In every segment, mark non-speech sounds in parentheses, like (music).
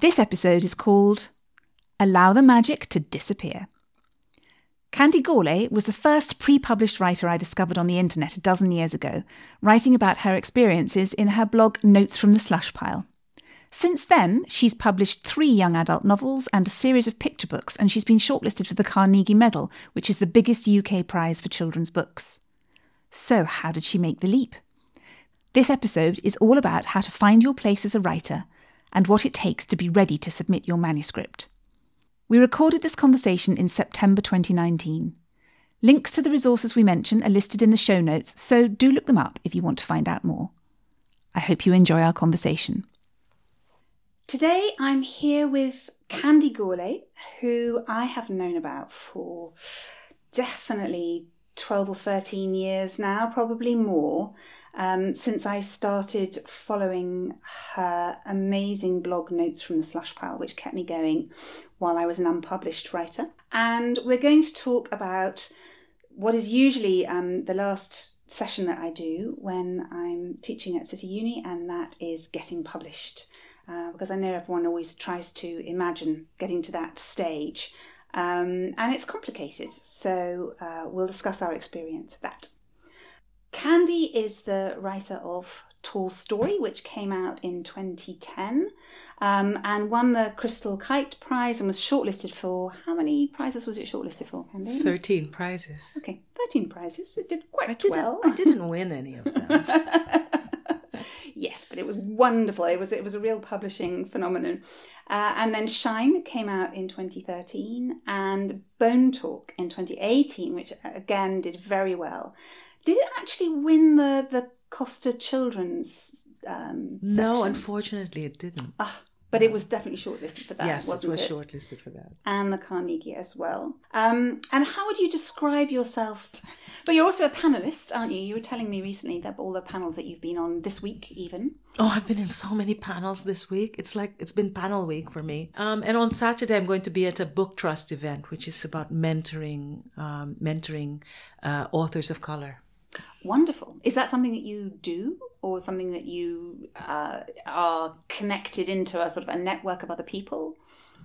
This episode is called Allow the Magic to Disappear. Candy Gourlay was the first pre published writer I discovered on the internet a dozen years ago, writing about her experiences in her blog Notes from the Slush Pile. Since then, she's published three young adult novels and a series of picture books, and she's been shortlisted for the Carnegie Medal, which is the biggest UK prize for children's books. So, how did she make the leap? This episode is all about how to find your place as a writer and what it takes to be ready to submit your manuscript. We recorded this conversation in September 2019. Links to the resources we mention are listed in the show notes, so do look them up if you want to find out more. I hope you enjoy our conversation. Today I'm here with Candy Gourlay, who I have known about for definitely 12 or 13 years now, probably more, um, since I started following her amazing blog Notes from the Slush Pile, which kept me going while I was an unpublished writer. And we're going to talk about what is usually um, the last session that I do when I'm teaching at City Uni, and that is getting published uh, because I know everyone always tries to imagine getting to that stage. Um, and it's complicated, so uh, we'll discuss our experience of that. Candy is the writer of Tall Story, which came out in 2010 um, and won the Crystal Kite Prize and was shortlisted for how many prizes was it shortlisted for, Candy? 13 prizes. Okay, 13 prizes. It did quite I well. I didn't win any of them. (laughs) yes, but it was wonderful. It was it was a real publishing phenomenon. Uh, and then Shine came out in 2013, and Bone Talk in 2018, which uh, again did very well. Did it actually win the the Costa Children's? Um, no, unfortunately, it didn't. Ah, but it was definitely shortlisted for that. yes, it was it? shortlisted for that. and the Carnegie as well. Um, and how would you describe yourself? But you're also a panelist, aren't you? You were telling me recently that all the panels that you've been on this week, even. Oh, I've been in so many panels this week. It's like it's been panel week for me. Um, and on Saturday, I'm going to be at a BookTrust event, which is about mentoring, um, mentoring uh, authors of color. Wonderful. Is that something that you do, or something that you uh, are connected into a sort of a network of other people?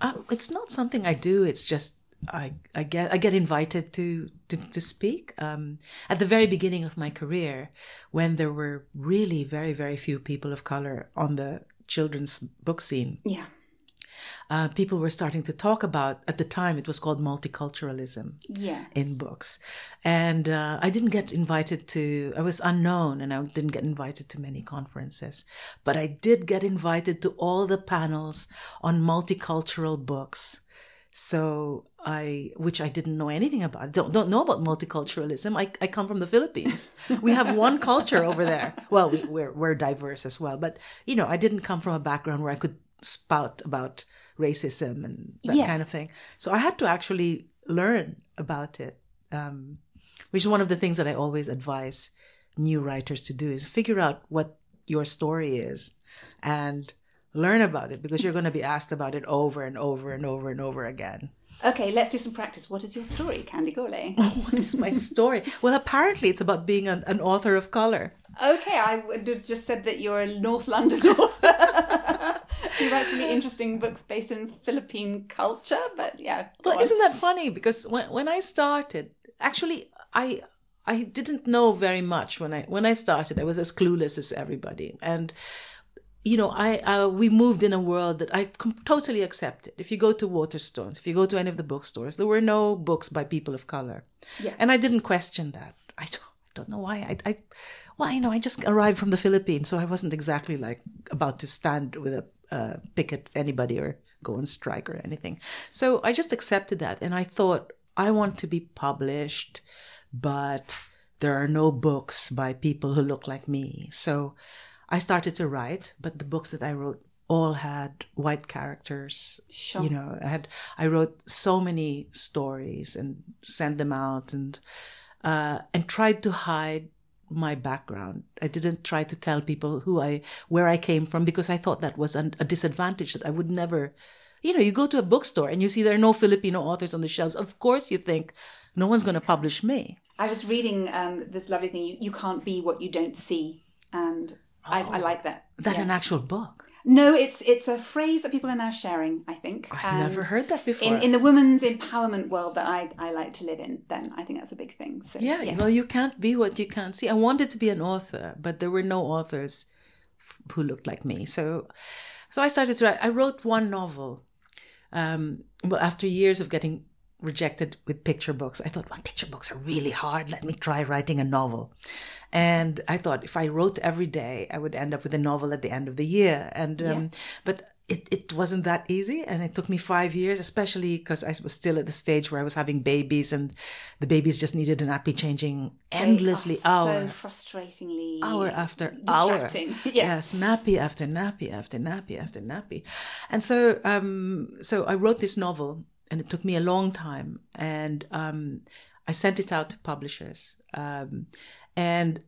Uh, it's not something I do. It's just I, I get I get invited to to, to speak. Um, at the very beginning of my career, when there were really very very few people of color on the children's book scene, Yeah. Uh, people were starting to talk about. At the time, it was called multiculturalism Yes. in books, and uh, I didn't get invited to. I was unknown, and I didn't get invited to many conferences, but I did get invited to all the panels on multicultural books. So I, which I didn't know anything about, don't don't know about multiculturalism. I, I come from the Philippines. We have one culture over there. Well, we, we're we're diverse as well, but you know, I didn't come from a background where I could spout about racism and that Yeah. kind of thing. So I had to actually learn about it, um, which is one of the things that I always advise new writers to do is figure out what your story is and learn about it because you're going to be asked about it over and over and over and over again. Okay, let's do some practice. What is your story, Candy Gourlay? (laughs) what is my story? Well, apparently it's about being an, an author of color. Okay, I would have just said that you're a North London author. (laughs) (laughs) you writes really interesting books based in Philippine culture, but yeah. Well, on. isn't that funny? Because when when I started, actually, I I didn't know very much when I when I started. I was as clueless as everybody, and you know, I uh, we moved in a world that I com- totally accepted. If you go to Waterstones, if you go to any of the bookstores, there were no books by people of color, Yeah. and I didn't question that. I don't, I don't know why. I, I well, you know, I just arrived from the Philippines, so I wasn't exactly like about to stand with a uh, picket anybody or go on strike or anything. So I just accepted that, and I thought I want to be published, but there are no books by people who look like me. So I started to write, but the books that I wrote all had white characters. Sure. You know, I had I wrote so many stories and sent them out and uh, and tried to hide my background. I didn't try to tell people who I where I came from because I thought that was an, a disadvantage that I would never. You know, you go to a bookstore and you see there are no Filipino authors on the shelves. Of course, you think no one's going to publish me. I was reading um, this lovely thing. You, you can't be what you don't see, and I, I like that. That an actual book. No, it's it's a phrase that people are now sharing. I think I've And never heard that before. In, in the women's empowerment world that I, I like to live in, then I think that's a big thing. So yeah, yes. well, you can't be what you can't see. I wanted to be an author, but there were no authors who looked like me. So, so I started to write. I wrote one novel. Um, well, after years of getting rejected with picture books, I thought, well, picture books are really hard. Let me try writing a novel. And I thought if I wrote every day, I would end up with a novel at the end of the year. And um, but it, it wasn't that easy. And it took me five years especially because i was still at the stage where i was having babies and the babies just needed a nappy changing endlessly hour so frustratingly hour after hour. (laughs) yeah. yes nappy after nappy after nappy after nappy. And so um so i wrote this novel and it took me a long time. And um i sent it out to publishers um and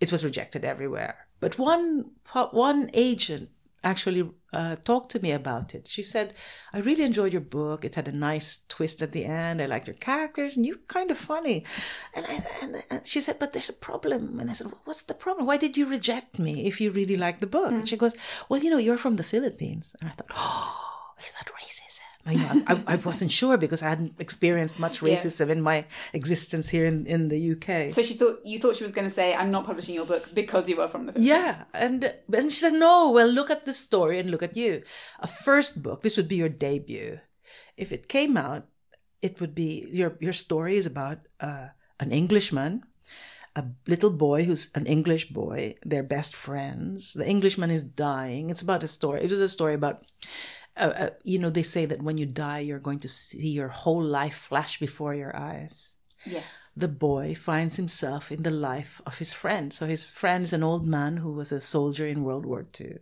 it was rejected everywhere but one one agent actually uh, talked to me about it. She said, I really enjoyed your book. It had a nice twist at the end. I liked your characters and you're kind of funny. And, I, and, and she said, But there's a problem. And I said, What's the problem? Why did you reject me if you really like the book? And she goes, Well, you know, you're from the Philippines. And I thought, Oh, (gasps) is that racism? I, know, I, I wasn't sure because I hadn't experienced much Yeah. racism in my existence here in, in the UK. So she thought you thought she was going to say, "I'm not publishing your book because you are from the Philippines." Yeah, and and she said, "No, well, look at the story and look at you. A first book. This would be your debut. If it came out, it would be your your story is about uh, an Englishman, a little boy who's an English boy. They're best friends. The Englishman is dying. It's about a story. It was a story about." Uh, uh, you know, they say that when you die, you're going to see your whole life flash before your eyes Yes. the boy finds himself in the life of his friend. So his friend is an old man who was a soldier in World War II.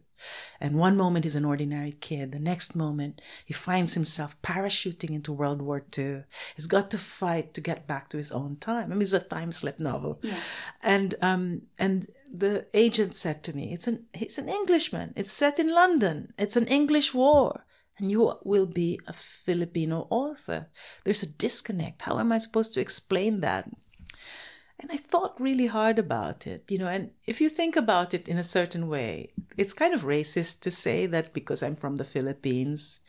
And one moment he's an ordinary kid. The next moment he finds himself parachuting into World War II. He's got to fight to get back to his own time. I mean, it's a time slip novel. Yeah. And um and the agent said to me, "It's an he's an Englishman. It's set in London. It's an English war." And you will be a Filipino author. There's a disconnect. How am I supposed to explain that? And I thought really hard about it, you know. And if you think about it in a certain way, it's kind of racist to say that because I'm from the Philippines,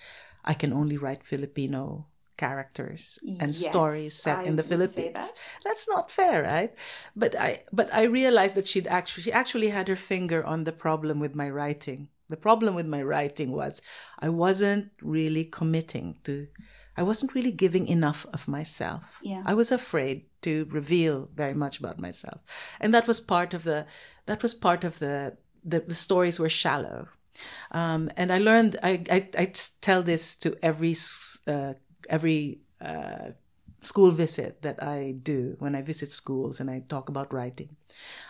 I can only write Filipino characters and Yes, stories set I in the Philippines. that. That's not fair, right? But I but I realized that she'd actually she actually had her finger on the problem with my writing. The problem with my writing was I wasn't really committing to I wasn't really giving enough of myself. Yeah. I was afraid to reveal very much about myself. And that was part of the that was part of the the, the stories were shallow. Um, and I learned I, I I tell this to every uh, every uh, school visit that I do when I visit schools and I talk about writing.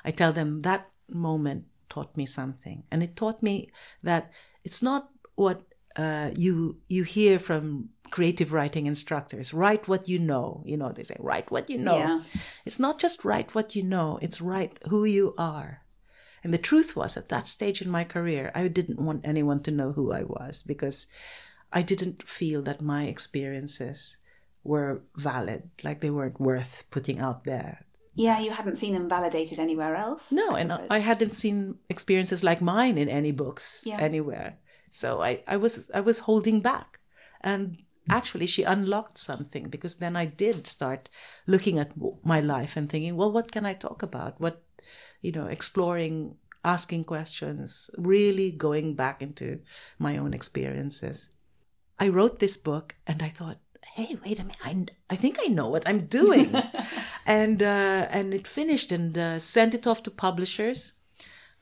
I tell them that moment taught me something, and it taught me that it's not what uh, you you hear from creative writing instructors. Write what you know. You know they say write what you know. Yeah. It's not just write what you know. It's write who you are. And the truth was, at that stage in my career, I didn't want anyone to know who I was because I didn't feel that my experiences were valid, like they weren't worth putting out there. Yeah, you hadn't seen them validated anywhere else. No, I and. I hadn't seen experiences like mine in any books Yeah. anywhere. So I, I was I was holding back. And actually she unlocked something because then I did start looking at my life and thinking, well, what can I talk about? What you know, exploring, asking questions, really going back into my own experiences. I wrote this book and I thought, hey, wait a minute, I, I think I know what I'm doing. (laughs) and uh, and it finished and uh, sent it off to publishers,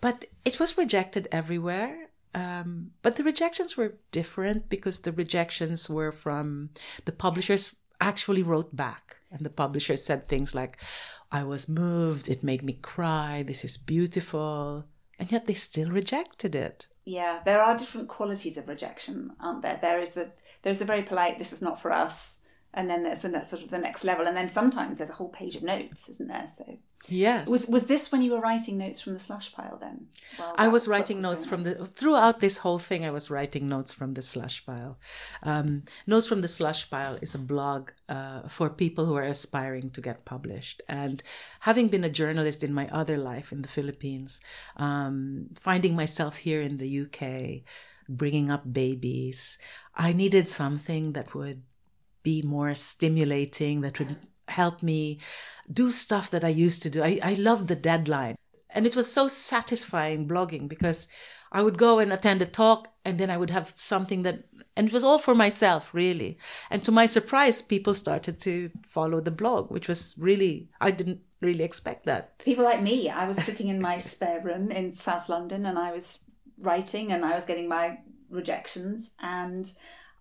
but it was rejected everywhere. Um, but the rejections were different because the rejections were from the publishers actually wrote back. And the publisher said things like i was moved. It made me cry. This is beautiful. And yet they still rejected it yeah, there are different qualities of rejection, aren't there? There is the there's the very polite, this is not for us, and then there's the sort of the next level, and then sometimes there's a whole page of notes, isn't there? So Yes. was was this when you were writing notes from the slush pile then? I was writing was notes from the throughout this whole thing. I was writing notes from the slush pile. Um, notes from the slush pile is a blog uh, for people who are aspiring to get published. And having been a journalist in my other life in the Philippines, um, finding myself here in the UK, bringing up babies, I needed something that would be more stimulating, that would help me do stuff that I used to do. I, I loved the deadline. And it was so satisfying blogging because I would go and attend a talk and then I would have something that, and it was all for myself, really. And to my surprise, people started to follow the blog, which was really, I didn't really expect that. People like me, I was sitting in my (laughs) spare room in South London and I was writing and I was getting my rejections and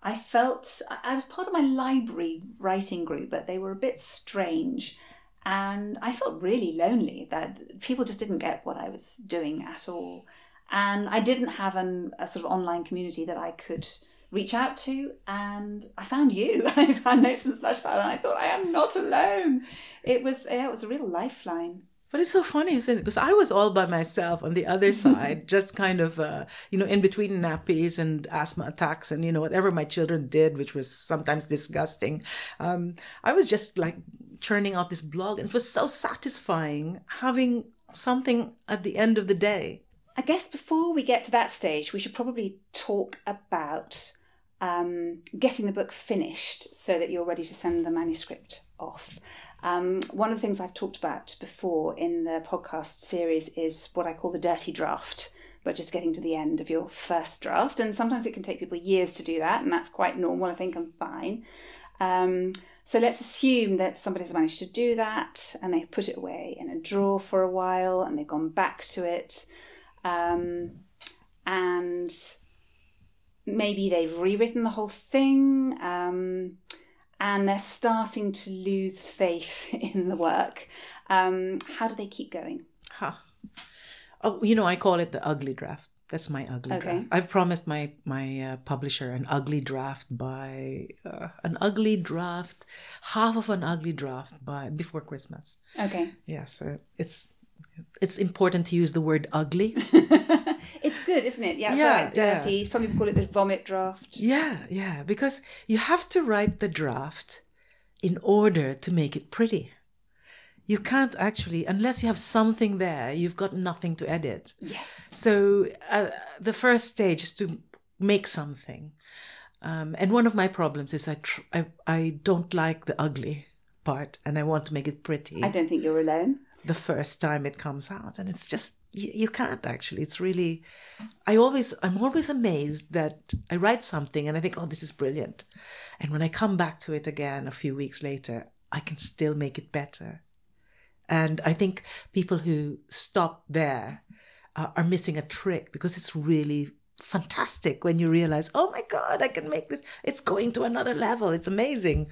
I felt I was part of my library writing group, but they were a bit strange. And I felt really lonely that people just didn't get what I was doing at all. And I didn't have an, a sort of online community that I could reach out to. And I found you. (laughs) I found Notes and Slush Pile, and I thought, I am not alone. It was, yeah, it was a real lifeline. But it's so funny, isn't it? Because I was all by myself on the other (laughs) side, just kind of, uh, you know, in between nappies and asthma attacks and, you know, whatever my children did, which was sometimes disgusting. Um, I was just like churning out this blog and it was so satisfying having something at the end of the day. I guess before we get to that stage, we should probably talk about um, getting the book finished so that you're ready to send the manuscript off. Um, one of the things I've talked about before in the podcast series is what I call the dirty draft, but just getting to the end of your first draft. And sometimes it can take people years to do that, and that's quite normal. I think I'm fine. Um, so let's assume that somebody's managed to do that and they've put it away in a drawer for a while and they've gone back to it. Um, and maybe they've rewritten the whole thing. Um, and they're starting to lose faith (laughs) in the work. Um, how do they keep going? Huh. Oh, you know, I call it the ugly draft. That's my ugly Okay. draft. I've promised my my uh, publisher an ugly draft by uh, an ugly draft, half of an ugly draft by before Christmas. Okay. Yeah, so it's it's important to use the word ugly. (laughs) it's good, isn't it? Yeah, it's Yeah, right. Dirty. yes. Some people call it the vomit draft. yeah, yeah, because you have to write the draft in order to make it pretty. You can't actually, unless you have something there, you've got nothing to edit. Yes. So uh, the first stage is to make something. Um, and one of my problems is I, tr- I I don't like the ugly part, and I want to make it pretty I don't think you're alone. The first time it comes out, and it's just you, you can't actually. It's really I always I'm always amazed that I write something and I think oh this is brilliant, and when I come back to it again a few weeks later, I can still make it better. And I think people who stop there uh, are missing a trick because it's really fantastic when you realize, oh my God, I can make this. It's going to another level. It's amazing.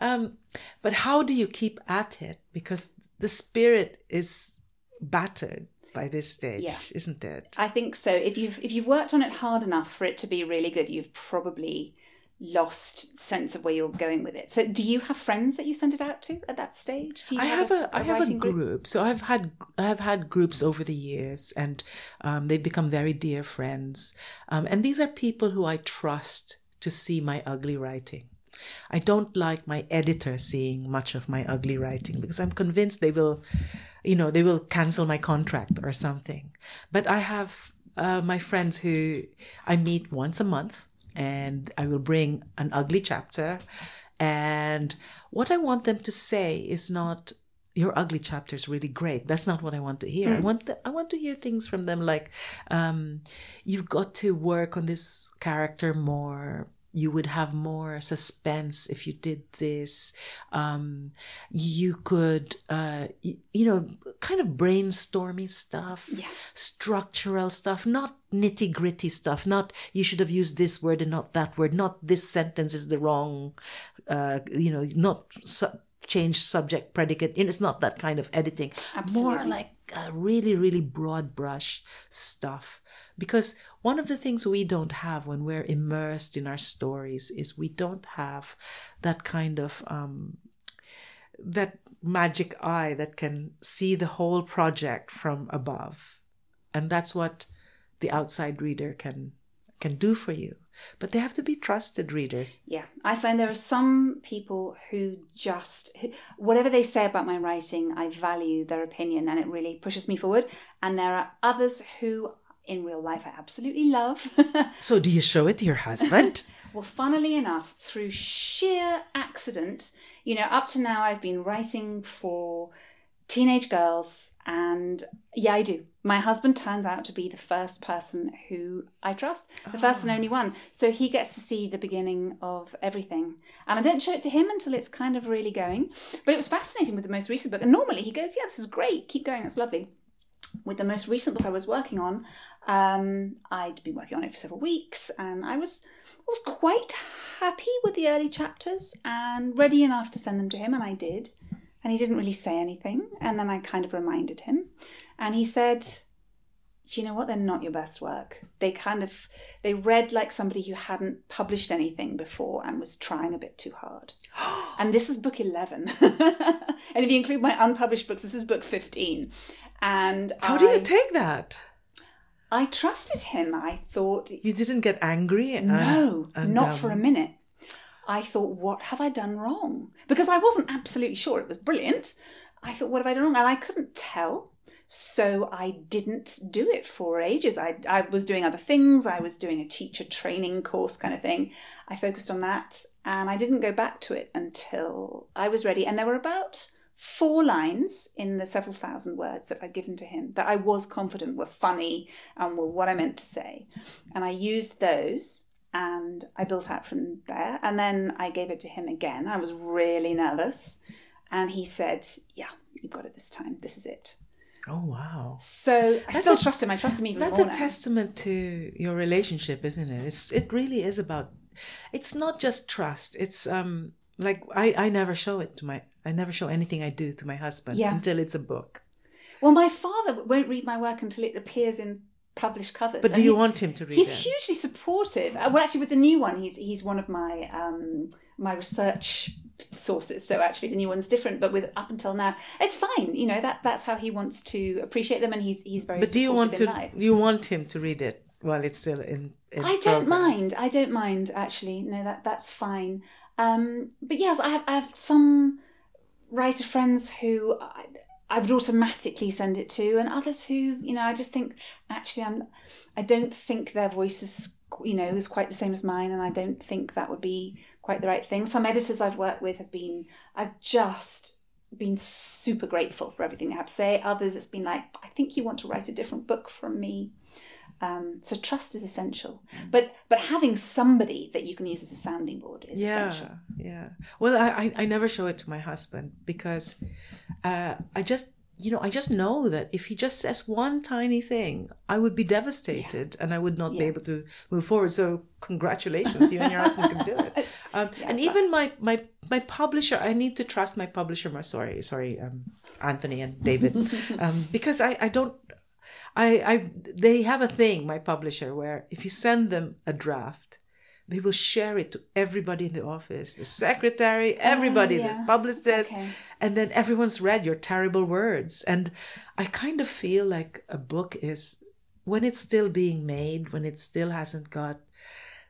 Um, but how do you keep at it? Because the spirit is battered by this stage, Yeah. isn't it? I think so. If you've if you've worked on it hard enough for it to be really good, you've probably lost sense of where you're going with it. So, do you have friends that you send it out to at that stage? Do you I have a I have a writing group. So I've had I have had groups over the years, and um, they've become very dear friends. Um, and these are people who I trust to see my ugly writing. I don't like my editor seeing much of my ugly writing because I'm convinced they will, you know, they will cancel my contract or something. But I have uh, my friends who I meet once a month and I will bring an ugly chapter. And what I want them to say is not, your ugly chapter is really great. That's not what I want to hear. I want the, I want to hear things from them like, um, you've got to work on this character more. You would have more suspense if you did this. Um, you could, uh, y- you know, kind of brainstormy stuff, Yeah. structural stuff, not nitty gritty stuff. Not you should have used this word and not that word. Not this sentence is the wrong, uh, you know, not su- change subject predicate. And it's not that kind of editing. More like uh, really, really broad brush stuff. Because one of the things we don't have when we're immersed in our stories is we don't have that kind of um, that magic eye that can see the whole project from above, and that's what the outside reader can can do for you. But they have to be trusted readers. Yeah, I find there are some people who just, whatever they say about my writing, I value their opinion and it really pushes me forward. And there are others who, in real life, I absolutely love. (laughs) so, do you show it to your husband? (laughs) well, funnily enough, through sheer accident, you know, up to now, I've been writing for teenage girls, and yeah, I do. My husband turns out to be the first person who I trust, the oh. first and only one. So he gets to see the beginning of everything. And I don't show it to him until it's kind of really going. But it was fascinating with the most recent book. And normally he goes, Yeah, this is great, keep going, it's lovely. With the most recent book I was working on, um, I'd been working on it for several weeks and I was I was quite happy with the early chapters and ready enough to send them to him, and I did and he didn't really say anything. And then I kind of reminded him, and he said, you know what? They're not your best work. They kind of they read like somebody who hadn't published anything before and was trying a bit too hard. (gasps) and this is book eleven, (laughs) and if you include my unpublished books, this is book fifteen. And how I, do you take that? I trusted him. I thought you didn't get angry. No, and, not um, for a minute. I thought, what have I done wrong? Because I wasn't absolutely sure it was brilliant. I thought, what have I done wrong? And I couldn't tell. So I didn't do it for ages. I, I was doing other things. I was doing a teacher training course kind of thing. I focused on that and I didn't go back to it until I was ready. And there were about four lines in the several thousand words that I'd given to him that I was confident were funny and were what I meant to say. And I used those and I built out from there. And then I gave it to him again. I was really nervous. And he said, Yeah, you've got it this time. This is it. Oh, wow. So I that's still a, trust him. I trust him even That's a now. testament to your relationship, isn't it? It's, it really is about, it's not just trust. It's um like, I, I never show it to my, I never show anything I do to my husband yeah. until it's a book. Well, my father won't read my work until it appears in published covers. But do you want him to read it? he's it? hugely supportive. Uh, well, actually, with the new one, he's he's one of my um, my research sources. So actually, the new one's different. But with up until now, it's fine. You know that that's how he wants to appreciate them, and he's he's very. But do you want to? Life. You want him to read it while it's still in. in I don't progress. mind. I don't mind actually. No, that that's fine. Um, but yes, I have I have some writer friends who I, I would automatically send it to, and others who, you know, I just think actually I'm, I don't think their voice is, you know, is quite the same as mine, and I don't think that would be quite the right thing. Some editors I've worked with have been, I've just been super grateful for everything they have to say. Others, it's been like, I think you want to write a different book from me. Um, so trust is essential, but but having somebody that you can use as a sounding board is yeah, essential. Yeah, Well, I I never show it to my husband because uh, I just you know I just know that if he just says one tiny thing, I would be devastated yeah. and I would not yeah. be able to move forward. So congratulations, you and your husband can do it. (laughs) Um, yeah, and even my my my publisher, I need to trust my publisher. My sorry, sorry, um, Anthony and David, (laughs) um, because I I don't I, I they have a thing, my publisher, where if you send them a draft, they will share it to everybody in the office, the secretary, everybody, uh, yeah. the publicist, okay. and then everyone's read your terrible words. And I kind of feel like a book is when it's still being made, when it still hasn't got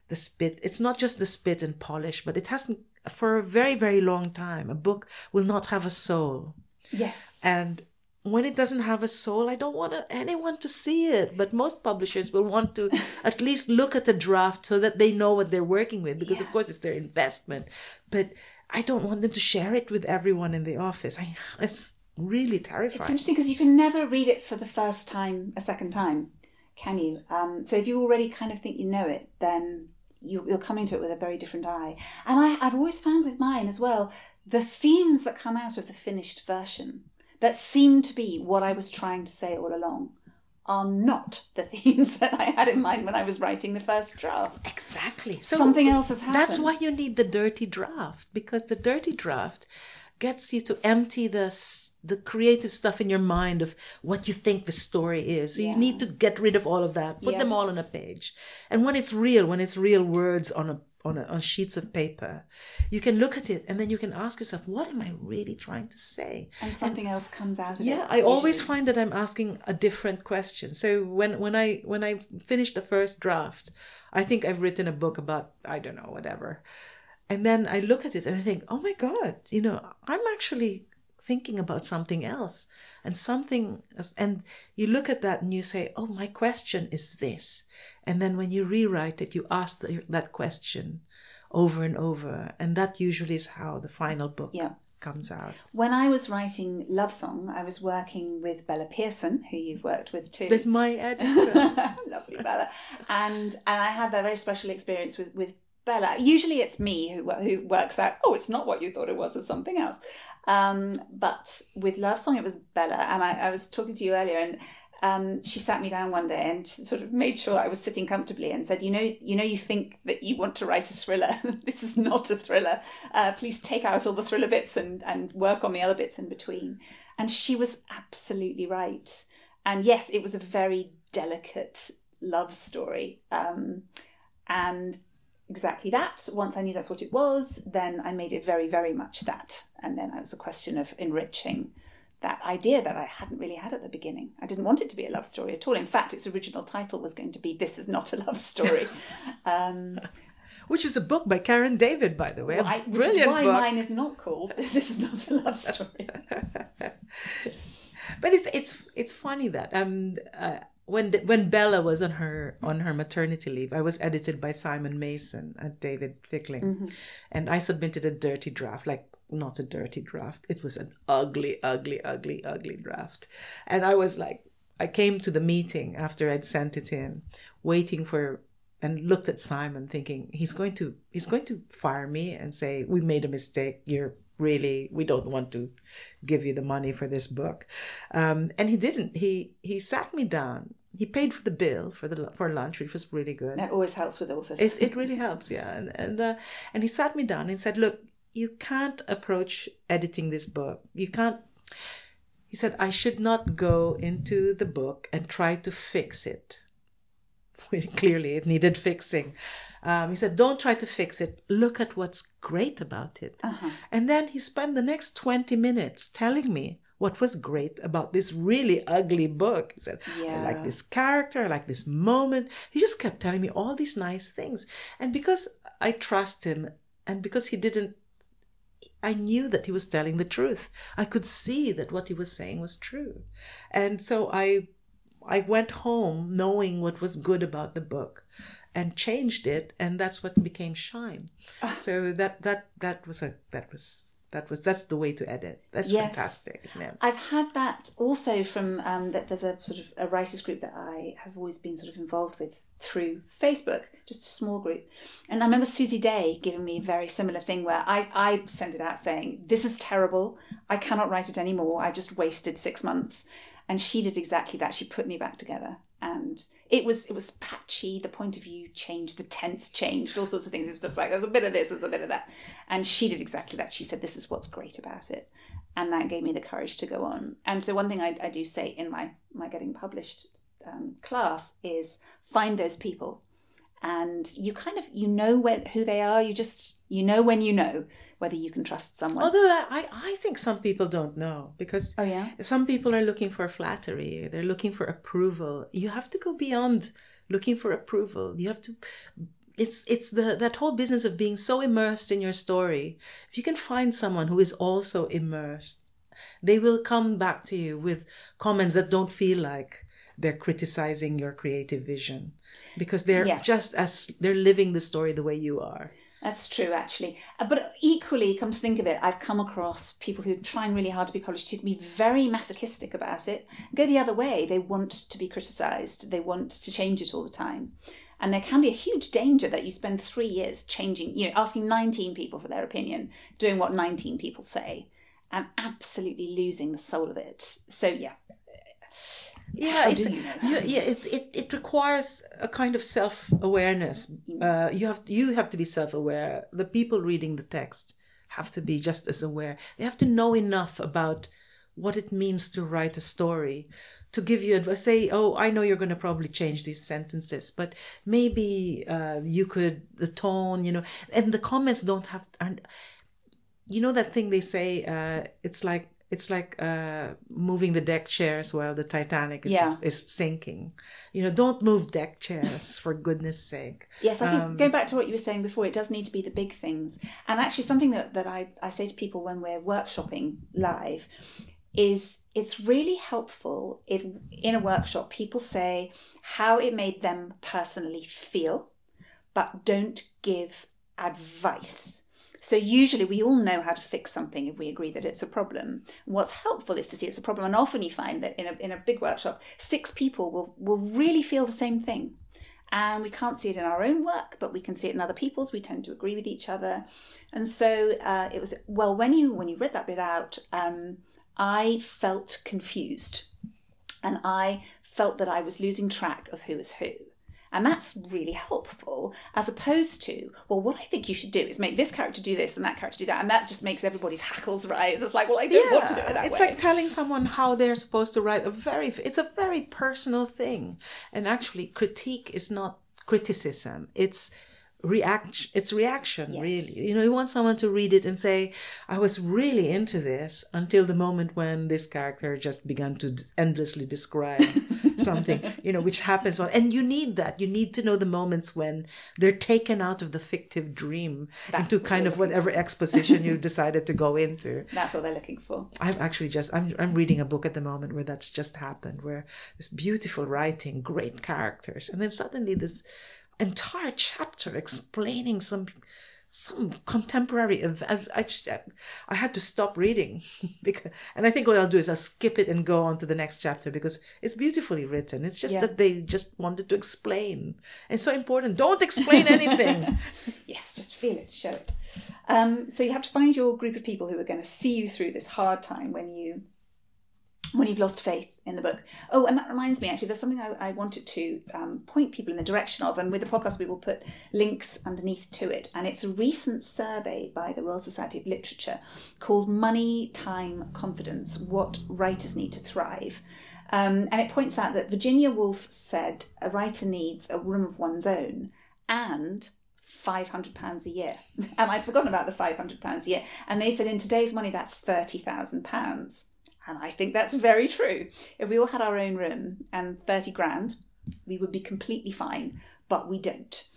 the spit. It's not just the spit and polish, but it hasn't for a very, very long time. A book will not have a soul. Yes. And when it doesn't have a soul, I don't want anyone to see it. But most publishers will want to (laughs) at least look at the draft so that they know what they're working with, because yeah. of course it's their investment. But I don't want them to share it with everyone in the office. I, it's really terrifying. It's interesting because you can never read it for the first time a second time, can you? Um, so if you already kind of think you know it, then you, you'll come into it with a very different eye. And I, I've always found with mine as well, the themes that come out of the finished version that seemed to be what I was trying to say all along are not the (laughs) themes that I had in mind when I was writing the first draft. Exactly. So something else has happened. That's why you need the dirty draft because the dirty draft gets you to empty the the creative stuff in your mind of what you think the story is. So you need to get rid of all of that, put them all on a page. And when it's real, when it's real words on a on, a, on sheets of paper, you can look at it and then you can ask yourself, what am I really trying to say? And something else comes out of it. Yeah, I always find that I'm asking a different question. So when when I when I finish the first draft, I think I've written a book about I don't know whatever, and then I look at it and I think, oh my god, you know, I'm actually thinking about something else and something and you look at that and you say oh my question is this and then when you rewrite it you ask the, that question over and over and that usually is how the final book Yeah. comes out When I was writing Love Song, I was working with Bella Pearson, who you've worked with too. That's my editor. (laughs) Lovely Bella. And and I had that very special experience with, with Bella. Usually it's me who who works out, oh, it's not what you thought it was, it's something else. Um, but with Love Song, it was Bella. And I, I was talking to you earlier, and um, she sat me down one day and she sort of made sure I was sitting comfortably and said, "You know, you know, you think that you want to write a thriller. (laughs) this is not a thriller. Uh, please take out all the thriller bits and and work on the other bits in between." And she was absolutely right. And yes, it was a very delicate love story. Um, and exactly that. Once I knew that's what it was, then I made it very, very much that. And then it was a question of enriching that idea that I hadn't really had at the beginning. I didn't want it to be a love story at all. In fact, its original title was going to be This Is Not a Love Story. (laughs) um, which is a book by Keren David, by the way. A why, which is brilliant why book. mine is not called (laughs) This Is Not a Love Story. (laughs) but it's it's it's funny that um uh, when when Bella was on her on her maternity leave, I was edited by Simon Mason and David Fickling, Mm-hmm. and I submitted a dirty draft, like not a dirty draft. It was an ugly, ugly, ugly, ugly draft, and I was like, I came to the meeting after I'd sent it in, waiting for. And looked at Simon, thinking he's going to he's going to fire me and say we made a mistake. You're really we don't want to give you the money for this book um, and he didn't he he sat me down he paid for the bill for the for lunch which was really good. That always helps with authors. it, it really helps yeah. And and uh, and he sat me down and said look you can't approach editing this book. You can't he said i should not go into the book and try to fix it. (laughs) Clearly it needed fixing. Um, he said don't try to fix it. Look at what's great about it. Uh-huh. and then he spent the next 20 minutes telling me what was great about this really ugly book. He said, I like this character, I like this moment. He just kept telling me all these nice things. And because I trust him and because he didn't, I knew that he was telling the truth. I could see that what he was saying was true. And so I I went home knowing what was good about the book and changed it and that's what became shine Ah. so that that that was a that was that was that's the way to edit that's Yes. fantastic isn't it I've had that also from um, that. There's a sort of a writers group that I have always been sort of involved with through Facebook, just a small group. And I remember Susie Day giving me a very similar thing where I I sent it out saying this is terrible. I cannot write it anymore. I've just wasted six months. And she did exactly that. She put me back together, and it was it was patchy. The point of view changed, the tense changed, all sorts of things. It was just like there's a bit of this, there's a bit of that, and she did exactly that. She said this is what's great about it and that gave me the courage to go on. And so one thing I, I do say in my my getting published um, class is find those people, and you kind of you know where, who they are. You just you know when you know whether you can trust someone. although I, I think some people don't know because oh yeah, some people are looking for flattery they're looking for approval you have to go beyond looking for approval you have to it's it's the that whole business of being so immersed in your story if you can find someone who is also immersed they will come back to you with comments that don't feel like they're criticizing your creative vision because they're Yeah. just as they're living the story the way you are that's true actually. Uh, But equally, come to think of it, I've come across people who are trying really hard to be polished who can be very masochistic about it. Go the other way. They want to be criticised. They want to change it all the time. And there can be a huge danger that you spend three years changing, you know, asking 19 people for their opinion, doing what 19 people say, and absolutely losing the soul of it. So, yeah. Yeah How it's, do you know? you- yeah it, it, it requires a kind of self-awareness uh, you have you have to be self-aware the people reading the text have to be just as aware. They have to know enough about what it means to write a story to give you advice say oh i know you're going to probably change these sentences but maybe uh, you could the tone you know and the comments don't have aren't, you know that thing they say uh, it's like it's like uh, moving the deck chairs while the Titanic is, Yeah. is sinking. You know, don't move deck chairs (laughs) for goodness sake. Yes, I think Um, going back to what you were saying before, it does need to be the big things. And actually, something that, that I, I say to people when we're workshopping live is it's really helpful if in a workshop people say how it made them personally feel, but don't give advice. So usually we all know how to fix something if we agree that it's a problem. What's helpful is to see it's a problem, and often you find that in a in a big workshop, six people will will really feel the same thing and we can't see it in our own work, but we can see it in other people's. We tend to agree with each other, and so uh, it was. Well, when you when you read that bit out, um, I felt confused, and I felt that I was losing track of who was who. And that's really helpful, as opposed to, well, what I think you should do is make this character do this and that character do that, and that just makes everybody's hackles rise. It's like, well, I don't want to do it that it's way. like telling someone how they're supposed to write a very it's a very personal thing and actually critique is not criticism it's reaction it's reaction Yes. really you know you want someone to read it and say i was really into this until the moment when this character just began to d- endlessly describe (laughs) something you know which happens on and you need that you need to know the moments when they're taken out of the fictive dream That's into kind of whatever exposition you (laughs) decided to go into that's what they're looking for. i'm actually just I'm I'm reading a book at the moment where that's just happened, where this beautiful writing, great characters, and then suddenly this entire chapter explaining some some contemporary event. I, I, I had to stop reading (laughs) because, and I think what I'll do is I'll skip it and go on to the next chapter because it's beautifully written. It's just Yeah. that they just wanted to explain. And so important. Don't explain (laughs) anything. Yes, just feel it, show it. Um, so you have to find your group of people who are going to see you through this hard time when you when you've lost faith in the book. Oh, and that reminds me, actually, there's something I, I wanted to um, point people in the direction of, and with the podcast, we will put links underneath to it. And it's a recent survey by the Royal Society of Literature called Money, Time, Confidence What Writers Need to Thrive. Um, and it points out that Virginia Woolf said a writer needs a room of one's own and £500 a year. (laughs) And I'd forgotten about the £500 a year. And they said in today's money, that's £30,000. And I think that's very true. If we all had our own room and 30 grand, we would be completely fine, but we don't.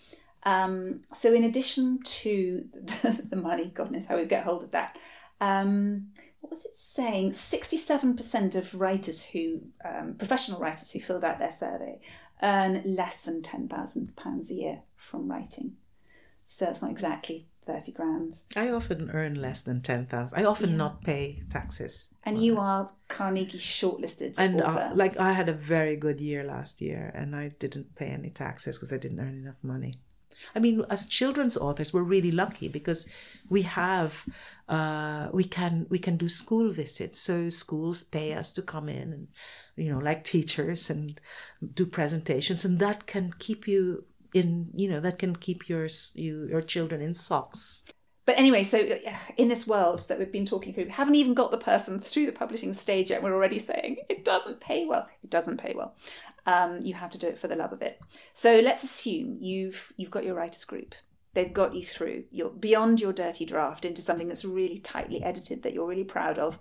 Um, so, in addition to the, (laughs) the money, God knows how we get hold of that. Um, what was it saying? 67% of writers who, um, professional writers who filled out their survey, earn less than £10,000 a year from writing. So, it's not exactly 30 grand. I often earn less than ten thousand. I often not pay taxes. And you are Carnegie shortlisted and uh, like I had a very good year last year, and I didn't pay any taxes because I didn't earn enough money. I mean, as children's authors, we're really lucky because we have uh, we can we can do school visits. So schools pay us to come in and you know like teachers and do presentations, and that can keep you in you know that can keep your you your children in socks. But anyway, so in this world that we've been talking through, we haven't even got the person through the publishing stage yet. We're already saying it doesn't pay well. It doesn't pay well. Um, you have to do it for the love of it. So let's assume you've you've got your writers group. They've got you through. You're beyond your dirty draft into something that's really tightly edited that you're really proud of,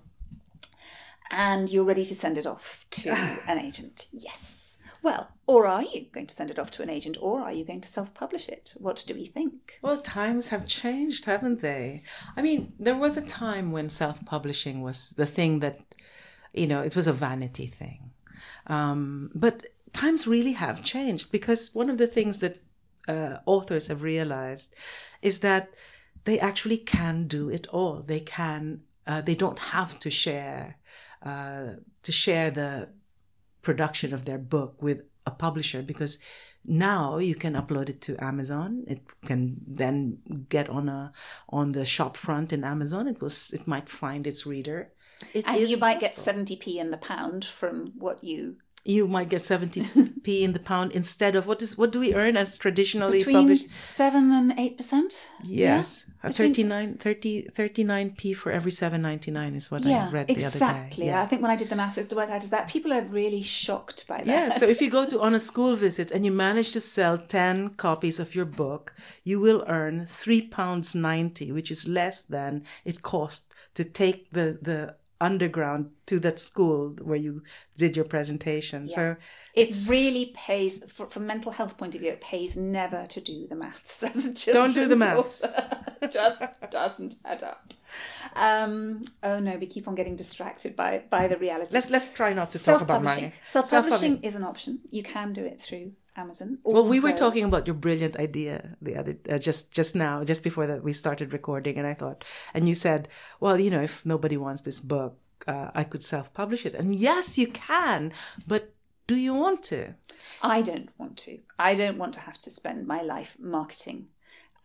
and you're ready to send it off to (laughs) an agent. Yes. Well, or are you going to send it off to an agent, or are you going to self-publish it? What do we think? Well, times have changed, haven't they? I mean, there was a time when self publishing was the thing that, you know, it was a vanity thing. Um, but times really have changed because one of the things that uh, authors have realized is that they actually can do it all. They can, uh, they don't have to share, uh, to share the production of their book with a publisher because now you can upload it to Amazon. It can then get on a on the shop front in Amazon. It was it might find its reader. It and you might possible. get 70p in the pound from what you you might get 70p (laughs) in the pound instead of what is what do we earn as traditionally Between published seven and eight percent. yes Yeah, 39 30 39p for every 7.99 is what Yeah, i read the other day exactly. yeah I think when I did the maths, it worked out as that. People are really shocked by that. Yeah, so if you go to (laughs) on a school visit and you manage to sell 10 copies of your book, you will earn 3 pounds 90, which is less than it cost to take the the underground to that school where you did your presentation. So It really pays, for, from mental health point of view, it pays never to do the maths (laughs) as a Don't do the author. (laughs) Just doesn't add up. Um, oh no, we keep on getting distracted by by the reality. let's let's try not to talk about money. Self-publishing is an option. You can do it through Amazon. Well, we were talking about your brilliant idea the other uh, just just now, just before that we started recording, and I thought, and you said, well, you know, if nobody wants this book, uh, I could self-publish it, and yes, you can, but do you want to? I don't want to. I don't want to have to spend my life marketing.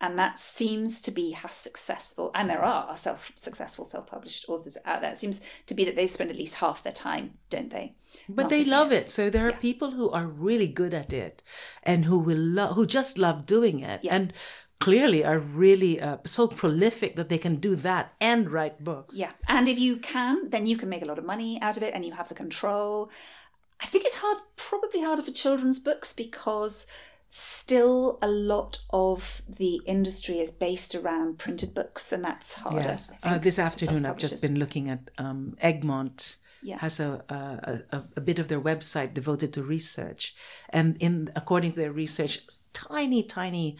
And that seems to be how successful, and there are self successful self published authors out there. It seems to be that they spend at least half their time, don't they? But they marketing love it. So there are Yeah. people who are really good at it, and who will love, who just love doing it, Yeah. and clearly are really uh, so prolific that they can do that and write books. Yeah. And if you can, then you can make a lot of money out of it and you have the control. I think it's hard, probably harder for children's books because still a lot of the industry is based around printed books and that's harder. Yes. Uh, this afternoon, I've just been looking at um, Egmont. Yeah. Has a, a, a a bit of their website devoted to research, and in according to their research, tiny, tiny,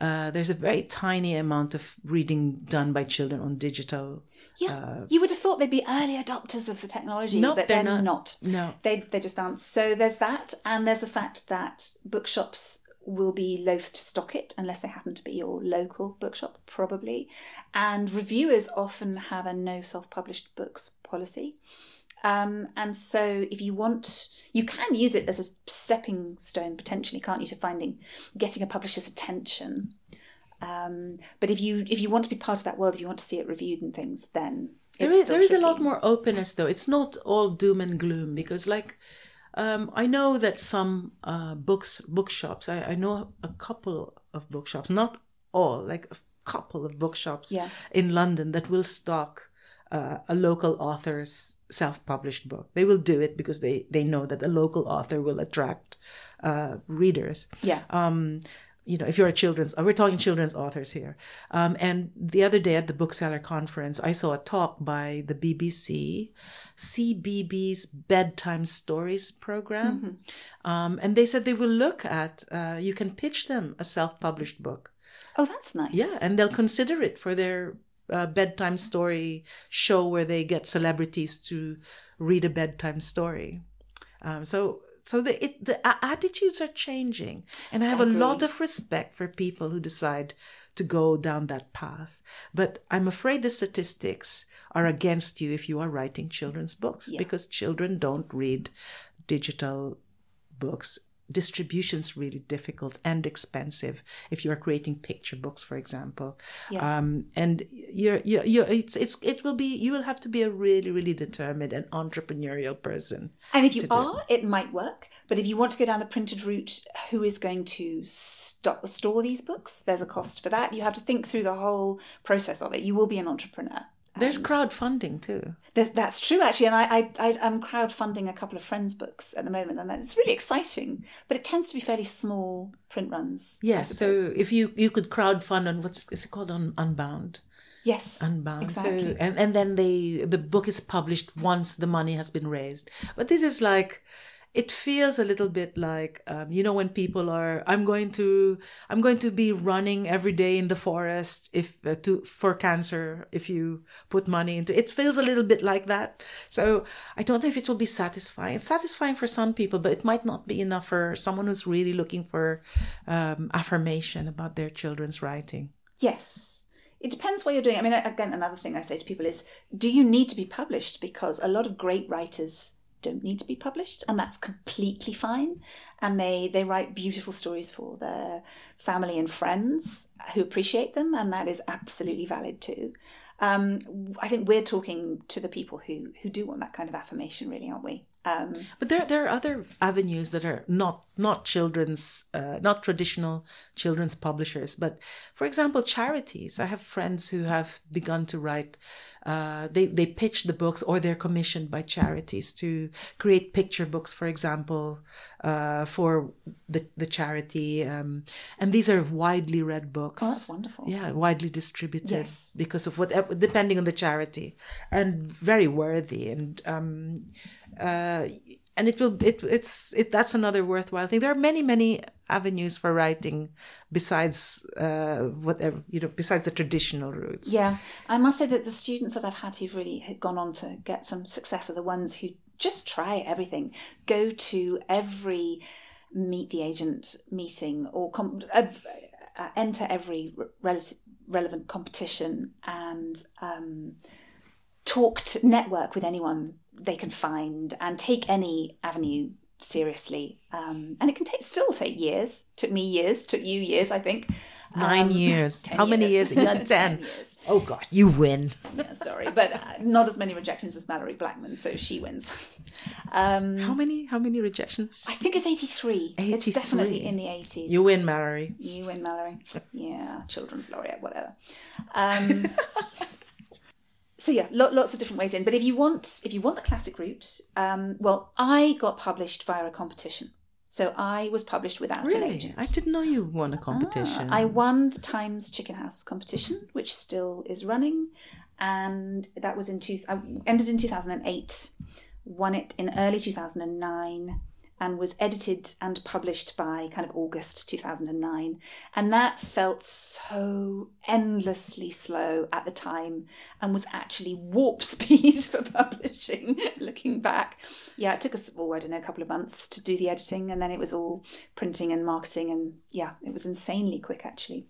uh, there's a very tiny amount of reading done by children on digital. Yeah, you would have thought they'd be early adopters of the technology, uh, Nope, but they're they're, not. not. No. they they just aren't. So there's that, and there's the fact that bookshops will be loath to stock it unless they happen to be your local bookshop, probably. And reviewers often have a no self-published books policy, um, and so if you want. You can use it as a stepping stone potentially, can't you, to finding, getting a publisher's attention. Um, but if you if you want to be part of that world, if you want to see it reviewed and things, then There is, there is a lot more openness though. It's not all doom and gloom because like um, I know that some uh, books bookshops. I, I know a couple of bookshops, not all, like a couple of bookshops Yeah. in London that will stock uh, a local author's self-published book. They will do it because they they know that a local author will attract uh, readers Yeah. um, you know, if you're a children's, we're talking children's authors here. Um, and the other day at the bookseller conference, I saw a talk by the BBC, CBeebies Bedtime Stories program. Um, and they said they will look at, uh, you can pitch them a self published book. Oh, that's nice. Yeah, and they'll consider it for their uh, bedtime story show where they get celebrities to read a bedtime story. Um, so, so the it, the attitudes are changing, and I have a lot of respect for people who decide to go down that path. But I'm afraid the statistics are against you if you are writing children's books because children don't read digital books distribution's really difficult and expensive if you're creating picture books for example Yeah. um, and you're, you're, you're it's, it's it will be you will have to be a really really determined and entrepreneurial person And if you are, it might work. But if you want to go down the printed route, who is going to stop, store these books? There's a cost for that. You have to think through the whole process of it. You will be an entrepreneur. There's crowdfunding too there's- that's true, actually. And I, I, I'm crowdfunding a couple of friends' books at the moment, and it's really exciting. But it tends to be fairly small print runs. Yes so if you you could crowdfund on what's is it called on unbound yes, unbound exactly. so and, and then they the book is published once the money has been raised but this is like it feels a little bit like um, you know when people are i'm going to i'm going to be running every day in the forest if uh, to for cancer if you put money into it feels a little bit like that so i don't know if it will be satisfying it's satisfying for some people but it might not be enough for someone who's really looking for um, affirmation about their children's writing Yes. It depends what you're doing. I mean, again, another thing I say to people is do you need to be published? Because a lot of great writers don't need to be published, and that's completely fine. And they, they write beautiful stories for their family and friends who appreciate them, and that is absolutely valid too. Um, I think we're talking to the people who, who do want that kind of affirmation, really, aren't we? Um, But there, there are other avenues that are not not children's, uh, not traditional children's publishers. But for example, charities. I have friends who have begun to write. Uh, they they pitch the books, or they're commissioned by charities to create picture books, for example, uh, for the the charity. Um, and these are widely read books. Oh, that's wonderful. Yeah, widely distributed Yes. because of whatever, depending on the charity, and very worthy and um, uh, and it will it it's it that's another worthwhile thing. There are many many avenues for writing besides uh, whatever you know besides the traditional routes. Yeah, I must say that the students that I've had who've really gone on to get some success are the ones who just try everything, go to every meet the agent meeting or com- uh, uh, enter every re- relevant competition and um, talk to network with anyone they can find and take any avenue seriously. Um, and it can take still take years. Took me years. Took you years, I think. Nine Um, years. (laughs) 10 How many years? You (laughs) had ten. years. Oh God, you win. Yeah, sorry, but uh, not as many rejections as Malorie Blackman, so she wins. (laughs) Um, How many? How many rejections? I think it's 83. It's 83. definitely in the 80s. You win, Malorie. You win, Malorie. Yeah, children's laureate, whatever. So yeah, lo- lots of different ways in. But if you want, if you want the classic route, um, well, I got published via a competition. So I was published without an Really? agent. I didn't know you won a competition. Ah, I won the Times Chicken House competition, which still is running, and that was in two. I ended in two thousand and eight, won it in early two thousand and nine, and was edited and published by kind of August two thousand and nine, and that felt so endlessly slow at the time, and was actually warp (laughs) speed for publishing. (laughs) Looking back, yeah, it took us oh I don't know a couple of months to do the editing, and then it was all printing and marketing, and yeah, it was insanely quick actually.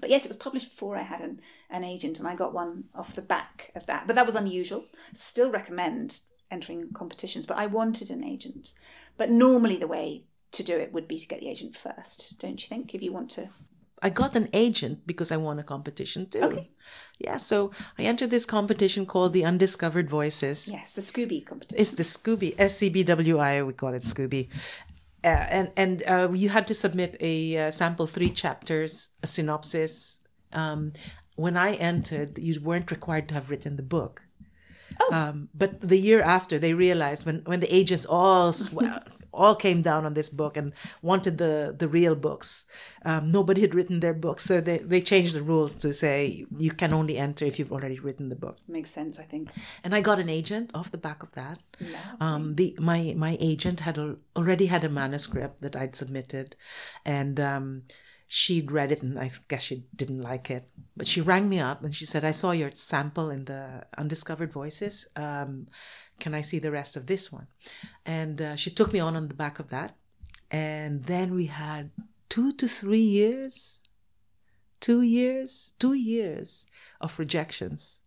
But yes, it was published before I had an, an agent, and I got one off the back of that. But that was unusual. Still recommend entering competitions, but I wanted an agent. But normally, the way to do it would be to get the agent first, don't you think? If you want to. I got an agent because I won a competition too. Okay. Yeah, so I entered this competition called the Undiscovered Voices. Yes, the Scooby competition. It's the Scooby, S C B W I, we call it Scooby. Uh, and and uh, you had to submit a uh, sample three chapters, a synopsis. Um, when I entered, you weren't required to have written the book. Oh. Um, but the year after, they realized when, when the agents all sw- all came down on this book and wanted the the real books, um, nobody had written their books, so they they changed the rules to say you can only enter if you've already written the book. Makes sense, I think. And I got an agent off the back of that. Um, the my my agent had al- already had a manuscript that I'd submitted, and um, she'd read it, and I guess she didn't like it. But she rang me up and she said, "I saw your sample in the Undiscovered Voices. Um, can I see the rest of this one?" And uh, she took me on on the back of that, and then we had two to three years, two years, two years of rejections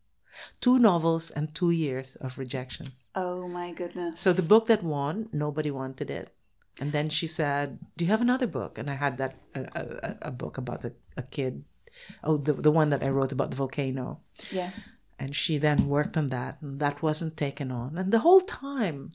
two novels and two years of rejections. Oh my goodness. So the book that won, nobody wanted it. And then she said, "Do you have another book?" And I had that a, a, a book about a, a kid, oh the the one that I wrote about the volcano. Yes. And she then worked on that, and that wasn't taken on. And the whole time,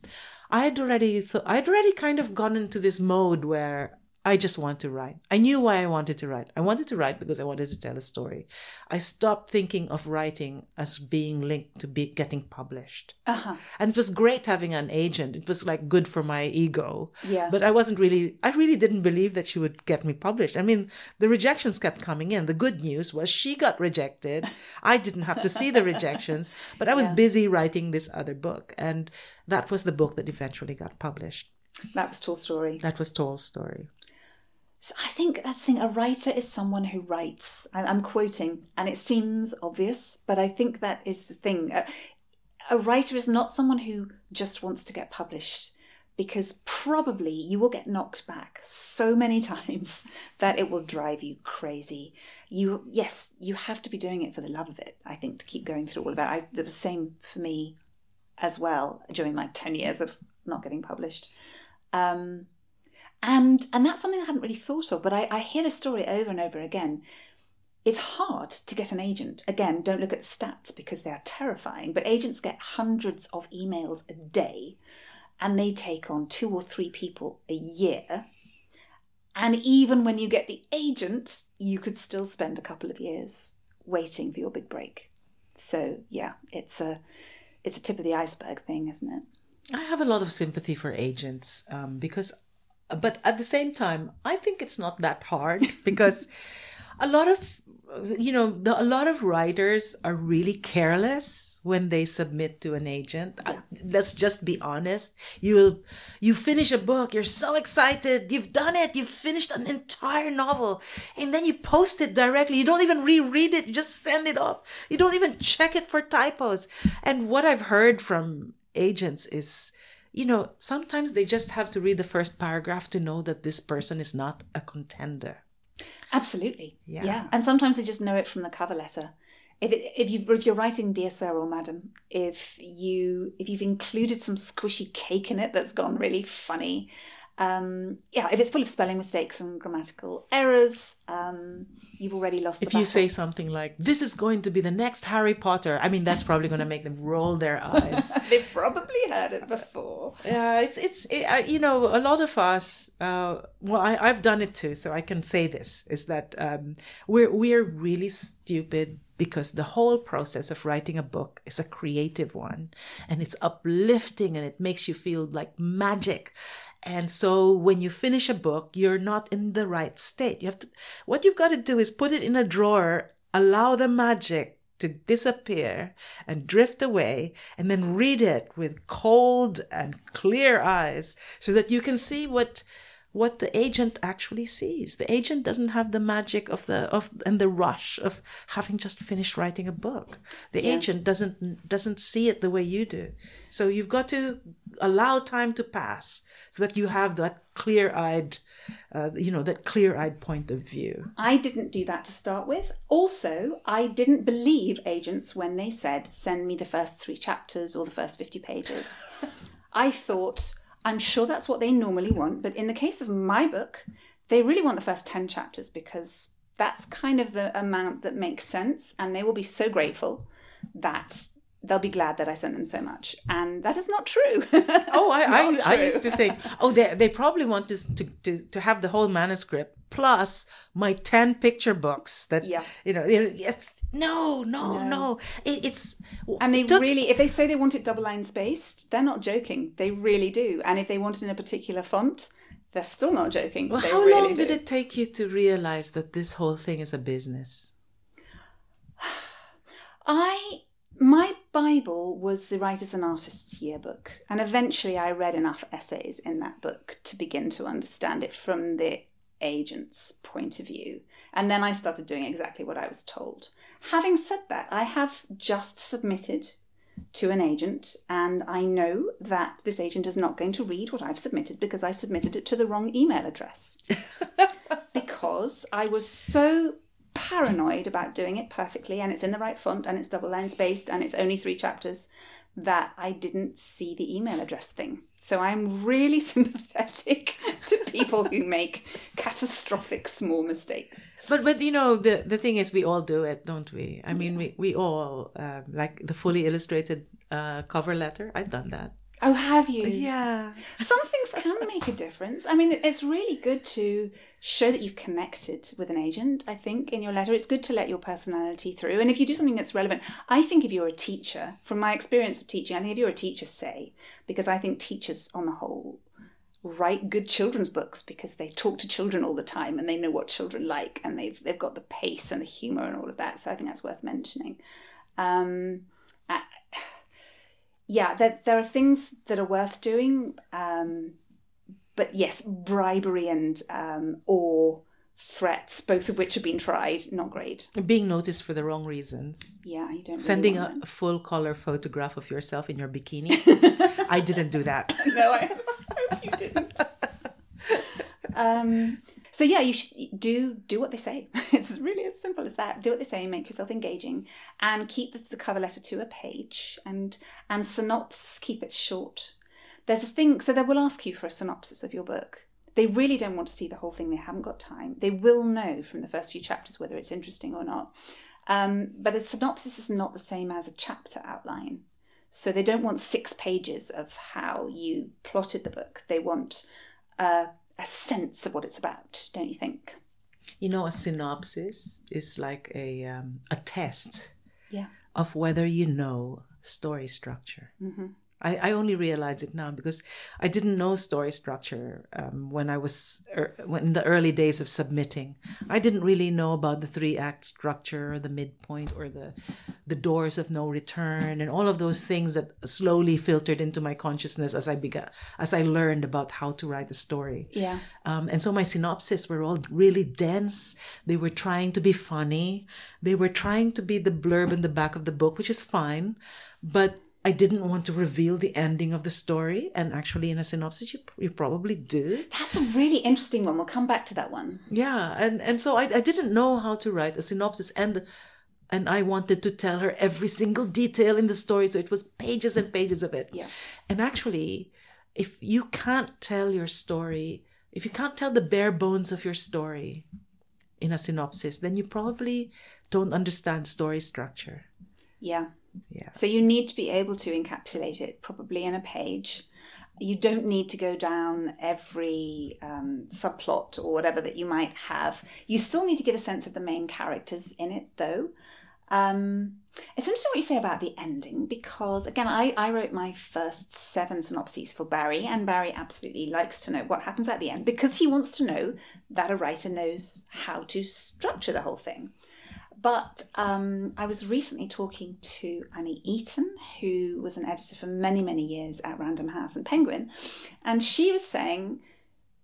I had already th- I'd already kind of gone into this mode where I just want to write. I knew why I wanted to write. I wanted to write because I wanted to tell a story. I stopped thinking of writing as being linked to be getting published. Uh huh. And it was great having an agent. It was like good for my ego. Yeah. But I wasn't really, I really didn't believe that she would get me published. I mean, the rejections kept coming in. The good news was she got rejected. I didn't have to see the rejections, (laughs) but I was Yeah. busy writing this other book. And that was the book that eventually got published. That was Tall Story. That was Toll's story. So I think that's the thing. A writer is someone who writes. I'm quoting, and it seems obvious, but I think that is the thing. A, a writer is not someone who just wants to get published, because probably you will get knocked back so many (laughs) times that it will drive you crazy. You, yes, you have to be doing it for the love of it. I think to keep going through all of that. I, it was the same for me as well during my ten years of not getting published. Um, and and that's something I hadn't really thought of, but I, I hear this story over and over again. It's hard to get an agent. Again, don't look at the stats because they are terrifying, but agents get hundreds of emails a day. and they take on two or three people a year. And even when you get the agent, you could still spend a couple of years waiting for your big break. So yeah, it's a it's a tip of the iceberg thing, isn't it? I have a lot of sympathy for agents um, because, but at the same time, I think it's not that hard because a lot of you know the, a lot of writers are really careless when they submit to an agent. Yeah. let's just be honest. You you finish a book you're so excited you've done it you've finished an entire novel and then you post it directly. You don't even reread it you just send it off. You don't even check it for typos. And what i've heard from agents is you know sometimes they just have to read the first paragraph to know that this person is not a contender Absolutely. Yeah. yeah. And sometimes they just know it from the cover letter. If it, if you if you're writing dear sir or madam, if you if you've included some squishy cake in it that's gone really funny, um, yeah, if it's full of spelling mistakes and grammatical errors, um, you've already lost. If you say something like "This is going to be the next Harry Potter," I mean that's probably going to make them roll their (laughs) eyes. (laughs) They've probably heard it before. Yeah, it's it's it, uh, you know a lot of us. Uh, well, I, I've done it too, so I can say this is that um, we're we're really stupid because the whole process of writing a book is a creative one and it's uplifting and it makes you feel like magic and so when you finish a book, you're not in the right state. You have to, what you've got to do is put it in a drawer, allow the magic to disappear and drift away, and then read it with cold and clear eyes so that you can see what what the agent actually sees. The agent doesn't have the magic of the of and the rush of having just finished writing a book. The yeah. agent doesn't doesn't see it the way you do. So you've got to allow time to pass so that you have that clear-eyed uh, you know that clear-eyed point of view i didn't do that to start with also i didn't believe agents when they said send me the first three chapters or the first 50 pages (laughs) i thought I'm sure that's what they normally want, but in the case of my book, they really want the first 10 chapters because that's kind of the amount that makes sense, and they will be so grateful that they'll be glad that I sent them so much. And that is not true. (laughs) oh, I, I, (laughs) I, used to think, oh, they, they probably want to, to, to have the whole manuscript plus my 10 picture books that, yeah. you know, it's, no, no, no. no. It, it's. And they it took, really, if they say they want it double line spaced, they're not joking. They really do. And if they want it in a particular font, they're still not joking. Well, they how really long do. did it take you to realize that this whole thing is a business? (sighs) I my Bible was the Writers and Artists Yearbook, and eventually I read enough essays in that book to begin to understand it from the agent's point of view. And then I started doing exactly what I was told. Having said that, I have just submitted to an agent, and I know that this agent is not going to read what I've submitted because I submitted it to the wrong email address. (laughs) because I was so paranoid about doing it perfectly and it's in the right font and it's double line spaced and it's only three chapters that I didn't see the email address thing. So I'm really (laughs) sympathetic to people who make catastrophic small mistakes. But but you know the the thing is we all do it, don't we? I mean we we all uh, like the fully illustrated uh, cover letter. I've done that. Oh, have you? Yeah. Some things can make a difference. I mean, it's really good to show that you've connected with an agent, I think, in your letter. It's good to let your personality through. And if you do something that's relevant, I think if you're a teacher, from my experience of teaching, I think if you're a teacher, say, because I think teachers on the whole write good children's books because they talk to children all the time and they know what children like and they've they've got the pace and the humor and all of that. So I think that's worth mentioning. Um, yeah, there, there are things that are worth doing. Um, but yes, bribery and um, or threats, both of which have been tried, not great. Being noticed for the wrong reasons. Yeah, you don't. Sending really a, full color photograph of yourself in your bikini. (laughs) I didn't do that. no, I (laughs) hope you didn't. (laughs) um, so yeah, you should do do what they say. (laughs) It's really as simple as that. Do what they say, make yourself engaging, and keep the, the cover letter to a page, and and synopsis keep it short. There's a thing, so they will ask you for a synopsis of your book. They really don't want to see the whole thing. They haven't got time. They will know from the first few chapters whether it's interesting or not. Um, but a synopsis is not the same as a chapter outline. So they don't want six pages of how you plotted the book. They want uh, a sense of what it's about, don't you think? You know, a synopsis is like a um, a test Yeah. of whether you know story structure. I, I only realize it now because I didn't know story structure um, when I was er, when in the early days of submitting. I didn't really know about the three act structure, or the midpoint, or the the doors of no return, and all of those things that slowly filtered into my consciousness as I began as I learned about how to write a story. Yeah. Um, and so my synopses were all really dense. They were trying to be funny. They were trying to be the blurb in the back of the book, which is fine. But I didn't want to reveal the ending of the story. And actually, in a synopsis, you, you probably do. That's a really interesting one. We'll come back to that one. Yeah. And, and so I, I didn't know how to write a synopsis. And and I wanted to tell her every single detail in the story. So it was pages and pages of it. Yeah. And actually, if you can't tell your story, if you can't tell the bare bones of your story in a synopsis, then you probably don't understand story structure. Yeah. Yeah. So you need to be able to encapsulate it probably in a page. You don't need to go down every um, subplot or whatever that you might have. You still need to give a sense of the main characters in it, though. Um, it's interesting what you say about the ending because, again, I, I wrote my first seven synopses for Barry, and Barry absolutely likes to know what happens at the end because he wants to know that a writer knows how to structure the whole thing. But um, I was recently talking to Annie Eaton, who was an editor for many, many years at Random House and Penguin, and she was saying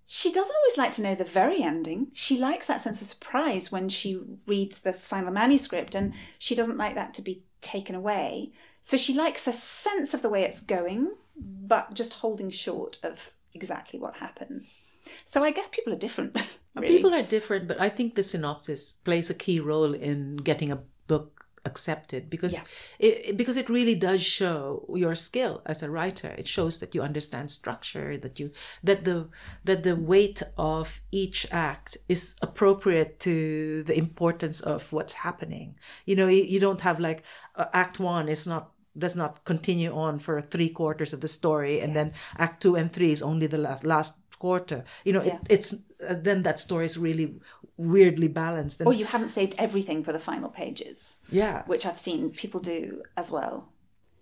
she doesn't always like to know the very ending. She likes that sense of surprise when she reads the final manuscript, and she doesn't like that to be taken away. So she likes a sense of the way it's going, but just holding short of exactly what happens. So I guess people are different. (laughs) really. People are different, but I think the synopsis plays a key role in getting a book accepted because Yeah. it, because it really does show your skill as a writer it shows that you understand structure that you that the that the weight of each act is appropriate to the importance of what's happening you know you, don't have like uh, act 1 is not does not continue on for three quarters of the story and then act 2 and 3 is only the la- quarter you know Yeah. it, it's uh, then that story is really weirdly balanced and Or you haven't saved everything for the final pages, yeah which I've seen people do as well.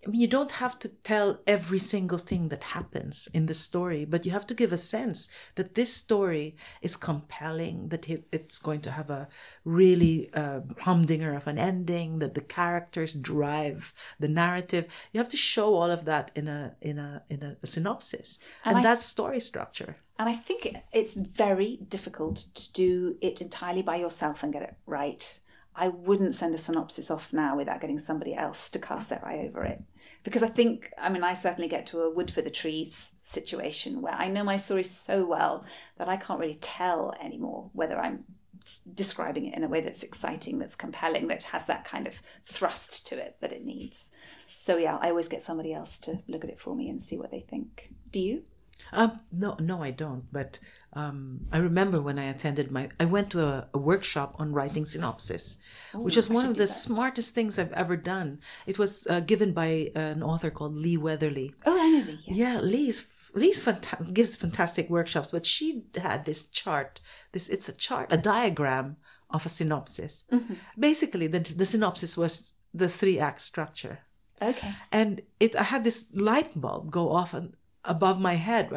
I mean, you don't have to tell every single thing that happens in the story, but you have to give a sense that this story is compelling, that it's going to have a really uh, humdinger of an ending, that the characters drive the narrative. You have to show all of that in a in a in a, synopsis, and, I- that's story structure. And I think it's very difficult to do it entirely by yourself and get it right. I wouldn't send a synopsis off now without getting somebody else to cast their eye over it. Because I think, I mean, I certainly get to a wood for the trees situation where I know my story so well that I can't really tell anymore whether I'm describing it in a way that's exciting, that's compelling, that has that kind of thrust to it that it needs. So, yeah, I always get somebody else to look at it for me and see what they think. Do you? Um, no, no, I don't. But um, I remember when I attended my, I went to a, a workshop on writing synopsis, which is I one of the that. smartest things I've ever done. It was uh, given by an author called Lee Weatherly. Oh, I know Lee. Yeah, Lee's Lee's fantastic, gives fantastic workshops, but she had this chart. This it's a chart, a diagram of a synopsis. Basically, the the synopsis was the three act structure Okay. and it I had this light bulb go off and above my head.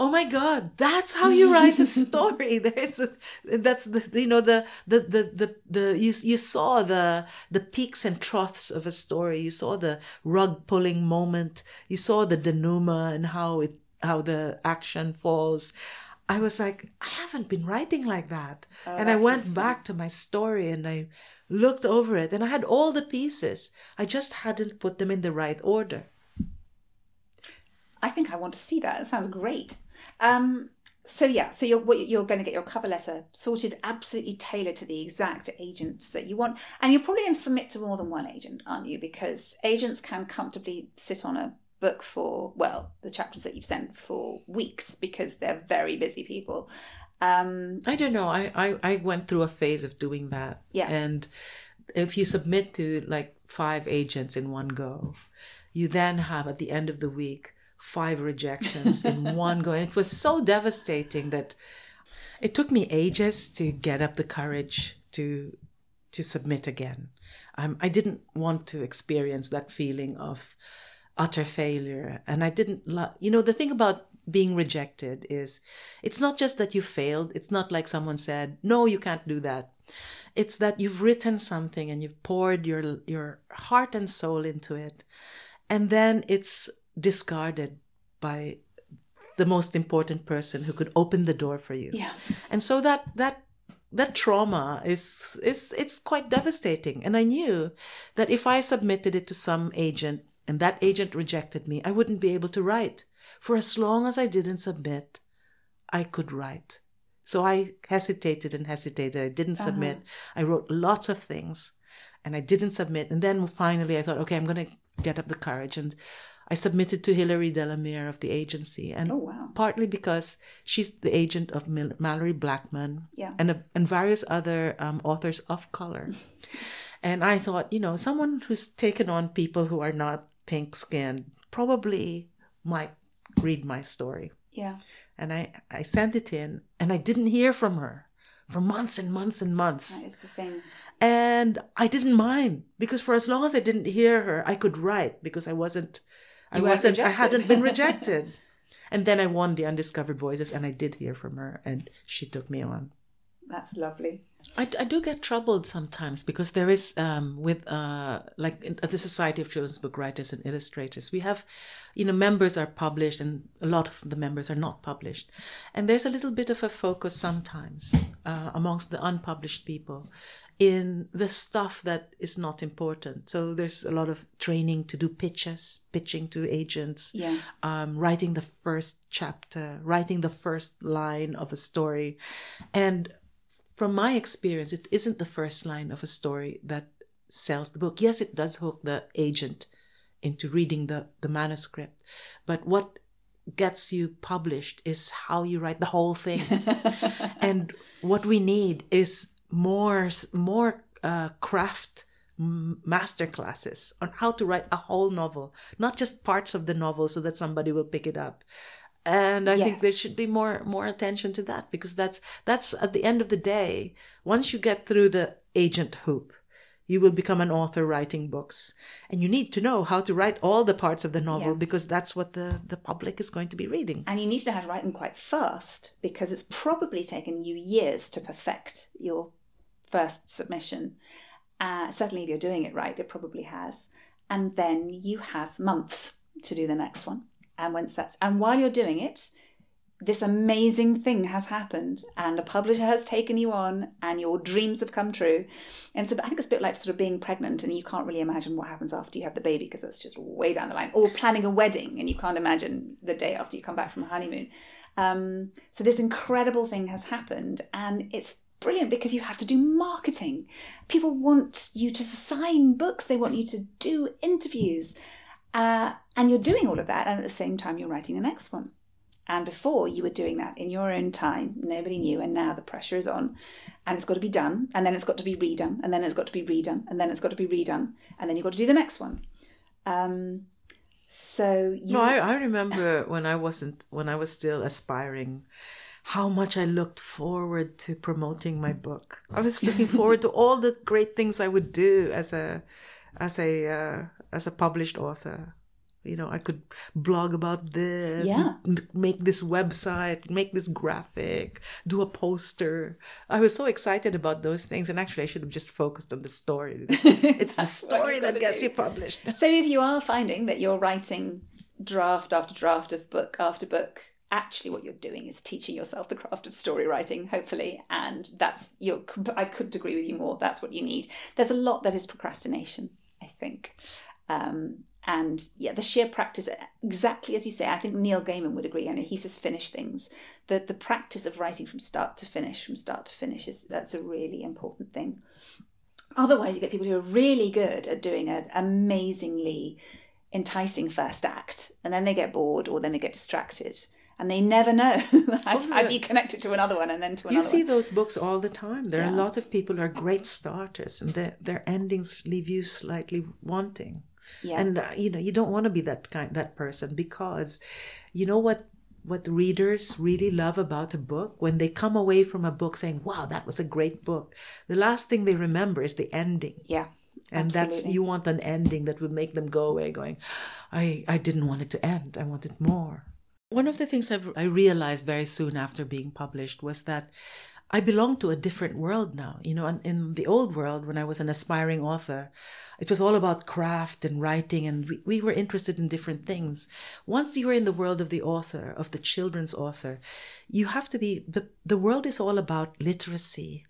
Oh my god, that's how you write a story. (laughs) There's a, that's the you know the the the the, the you you saw the the peaks and troughs of a story. You saw the rug pulling moment. You saw the denouement and how it how the action falls. I was like, I haven't been writing like that. Oh, and I went back to my story and I looked over it and I had all the pieces. I just hadn't put them in the right order. I think I want to see that. It sounds great. Um, so yeah, so you're what- you're going to get your cover letter sorted, absolutely tailored to the exact agents that you want, and you're probably going to submit to more than one agent, aren't you? Because agents can comfortably sit on a book for well, the chapters that you've sent for weeks because they're very busy people. Um, I don't know. I, I, I went through a phase of doing that. Yeah. And if you submit to like five agents in one go, you then have at the end of the week five rejections in (laughs) one go. And it was so devastating that it took me ages to get up the courage to to submit again. Um, I didn't want to experience that feeling of utter failure, and I didn't. Lo- you know, the thing about being rejected is, it's not just that you failed. It's not like someone said, "No, you can't do that." It's that you've written something and you've poured your your heart and soul into it, and then it's discarded by the most important person who could open the door for you. Yeah. And so that that that trauma is is it's quite devastating. And I knew that if I submitted it to some agent and that agent rejected me, I wouldn't be able to write. For as long as I didn't submit, I could write. So I hesitated and hesitated. I didn't uh-huh. submit. I wrote lots of things and I didn't submit. And then finally I thought, okay, I'm going to get up the courage. And I submitted to Hilary Delamere of the agency, and Oh, wow. partly because she's the agent of Mil- Malorie Blackman Yeah. and of- and various other um, authors of color. (laughs) And I thought, you know, someone who's taken on people who are not pink skinned probably might read my story. Yeah. And I, I sent it in, and I didn't hear from her for months and months and months. That is the thing. And I didn't mind because for as long as I didn't hear her, I could write because I wasn't, I You wasn't, I hadn't been (laughs) rejected. and then I won the Undiscovered Voices and I did hear from her and she took me on. That's lovely. I, I do get troubled sometimes because there is um, with uh, like in, at the Society of Children's Book Writers and Illustrators we have you know members are published and a lot of the members are not published and there's a little bit of a focus sometimes uh, amongst the unpublished people in the stuff that is not important so there's a lot of training to do pitches pitching to agents Yeah. um, writing the first chapter, writing the first line of a story. And from my experience, it isn't the first line of a story that sells the book. Yes, it does hook the agent into reading the, the manuscript, but what gets you published is how you write the whole thing. (laughs) and what we need is more more uh, craft master classes on how to write a whole novel, not just parts of the novel so that somebody will pick it up. And I think there should be more more attention to that because that's that's at the end of the day, once you get through the agent hoop, you will become an author writing books. And you need to know how to write all the parts of the novel Yeah. because that's what the, the public is going to be reading. And you need to know how to write them quite fast because it's probably taken you years to perfect your first submission. Uh, certainly, if you're doing it right, it probably has. And then you have months to do the next one. And once that's and while you're doing it, this amazing thing has happened, and a publisher has taken you on, and your dreams have come true. And so I think it's a bit like sort of being pregnant, and you can't really imagine what happens after you have the baby because that's just way down the line. Or planning a wedding, and you can't imagine the day after you come back from a honeymoon. Um, so this incredible thing has happened, and it's brilliant because you have to do marketing. People want you to sign books, they want you to do interviews, uh, and you're doing all of that, and at the same time you're writing the next one. And before you were doing that in your own time, nobody knew, and now the pressure is on, and it's got to be done, and then it's got to be redone, and then it's got to be redone, and then it's got to be redone, and then you've got to do the next one. Um, so you, No, I, I remember when I wasn't when I was still aspiring, how much I looked forward to promoting my book. I was looking forward to all the great things I would do as a as a uh, as a published author. You know, I could blog about this, Yeah. make this website, make this graphic, do a poster. I was so excited about those things, and actually, I should have just focused on the story. (laughs) It's the story that gets do. you published. So if you are finding that you're writing draft after draft of book after book, actually what you're doing is teaching yourself the craft of story writing, hopefully, and that's your. I couldn't agree with you more. That's what you need. There's a lot that is procrastination, I think. Um, and yeah, the sheer practice, exactly as you say, I think Neil Gaiman would agree. Know he says finish things. The the practice of writing from start to finish, from start to finish, is that's a really important thing. Otherwise, you get people who are really good at doing an amazingly enticing first act, and then they get bored or then they get distracted, and they never know (laughs) how, Oh, yeah. you connect it to another one and then to another You see one. those books all the time. There are a lot of people who are great starters, and their their endings leave you slightly wanting. Yeah. And uh, you know, you don't want to be that kind that person because you know what what readers really love about a book when they come away from a book saying, "Wow, that was a great book." The last thing they remember is the ending. Yeah. And that's you want an ending that would make them go away going, I, I didn't want it to end. I wanted more. One of the things I've, I realized very soon after being published was that I belong to a different world now. You know, in, the old world, when I was an aspiring author, it was all about craft and writing, and we, we were interested in different things. Once you are in the world of the author, of the children's author, you have to be, the, the world is all about literacy.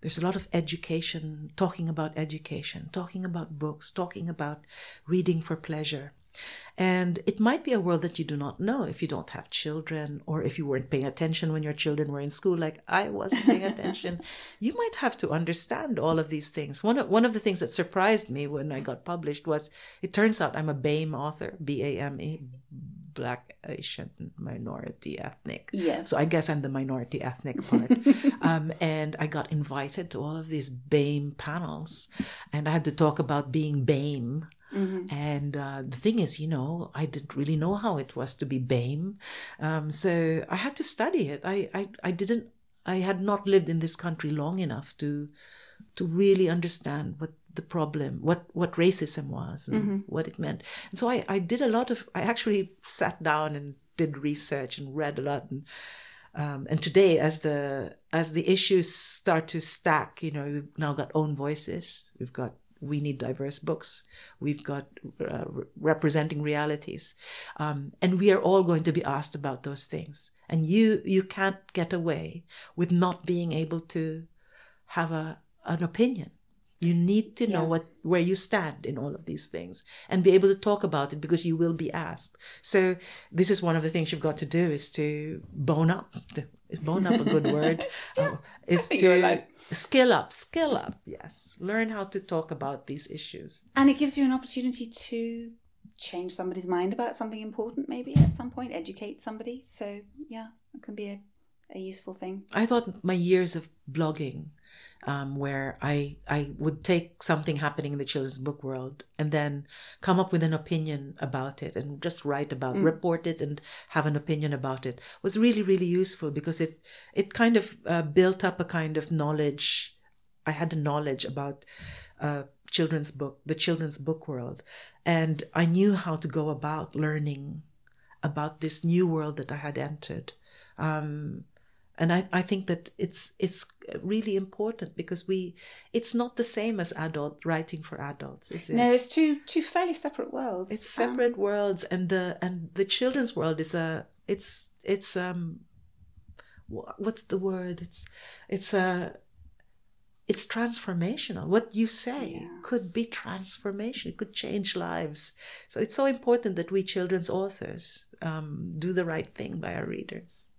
There's a lot of education, talking about education, talking about books, talking about reading for pleasure. And it might be a world that you do not know if you don't have children or if you weren't paying attention when your children were in school, like I wasn't paying (laughs) attention. You might have to understand all of these things. One of, one of the things that surprised me when I got published was it turns out I'm a BAME author, B A M E, Black Asian minority ethnic. Yes. So I guess I'm the minority ethnic (laughs) part. um, and I got invited to all of these BAME panels, and I had to talk about being BAME. And uh, the thing is, you know, I didn't really know how it was to be BAME. Um, so I had to study it. I, I, I didn't, I had not lived in this country long enough to, to really understand what the problem, what, what racism was and what it meant. And so I, I did a lot of, I actually sat down and did research and read a lot. And, um, and today, as the, as the issues start to stack, you know, we've now got own voices. We've got we need diverse books. We've got uh, re- representing realities, um, and we are all going to be asked about those things. And you you can't get away with not being able to have a an opinion. You need to know Yeah. what where you stand in all of these things and be able to talk about it because you will be asked. So this is one of the things you've got to do is to bone up. Is bone up a good word? (laughs) Oh, is (laughs) to allowed. skill up, skill up. Yes, learn how to talk about these issues. And it gives you an opportunity to change somebody's mind about something important, maybe at some point, educate somebody. So, yeah, it can be a, a useful thing. I thought my years of blogging, um, where I I would take something happening in the children's book world and then come up with an opinion about it and just write about, report it, and have an opinion about it was really really useful because it it kind of uh, built up a kind of knowledge. I had a knowledge about uh, children's book, the children's book world, and I knew how to go about learning about this new world that I had entered. Um, and I, I think that it's it's really important because we it's not the same as adult writing for adults is it? No, it's two two fairly separate worlds. it's Um, separate worlds and the and the children's world is a it's it's um what's the word? It's it's a it's transformational. What you say Yeah. could be transformation it could change lives. So it's so important that we children's authors um, do the right thing by our readers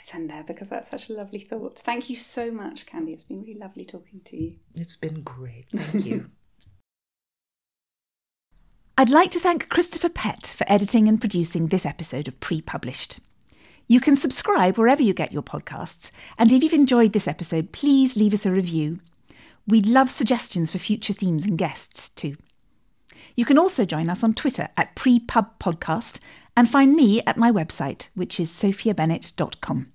Let's end there because that's such a lovely thought. Thank you so much, Candy. It's been really lovely talking to you. it's been great thank (laughs) you I'd like to thank Christopher Pett for editing and producing this episode of Pre Published. You can subscribe wherever you get your podcasts, and if you've enjoyed this episode, please leave us a review. We'd love suggestions for future themes and guests too. You can also join us on Twitter at PrePubPodcast and find me at my website, which is sophiabennett.com.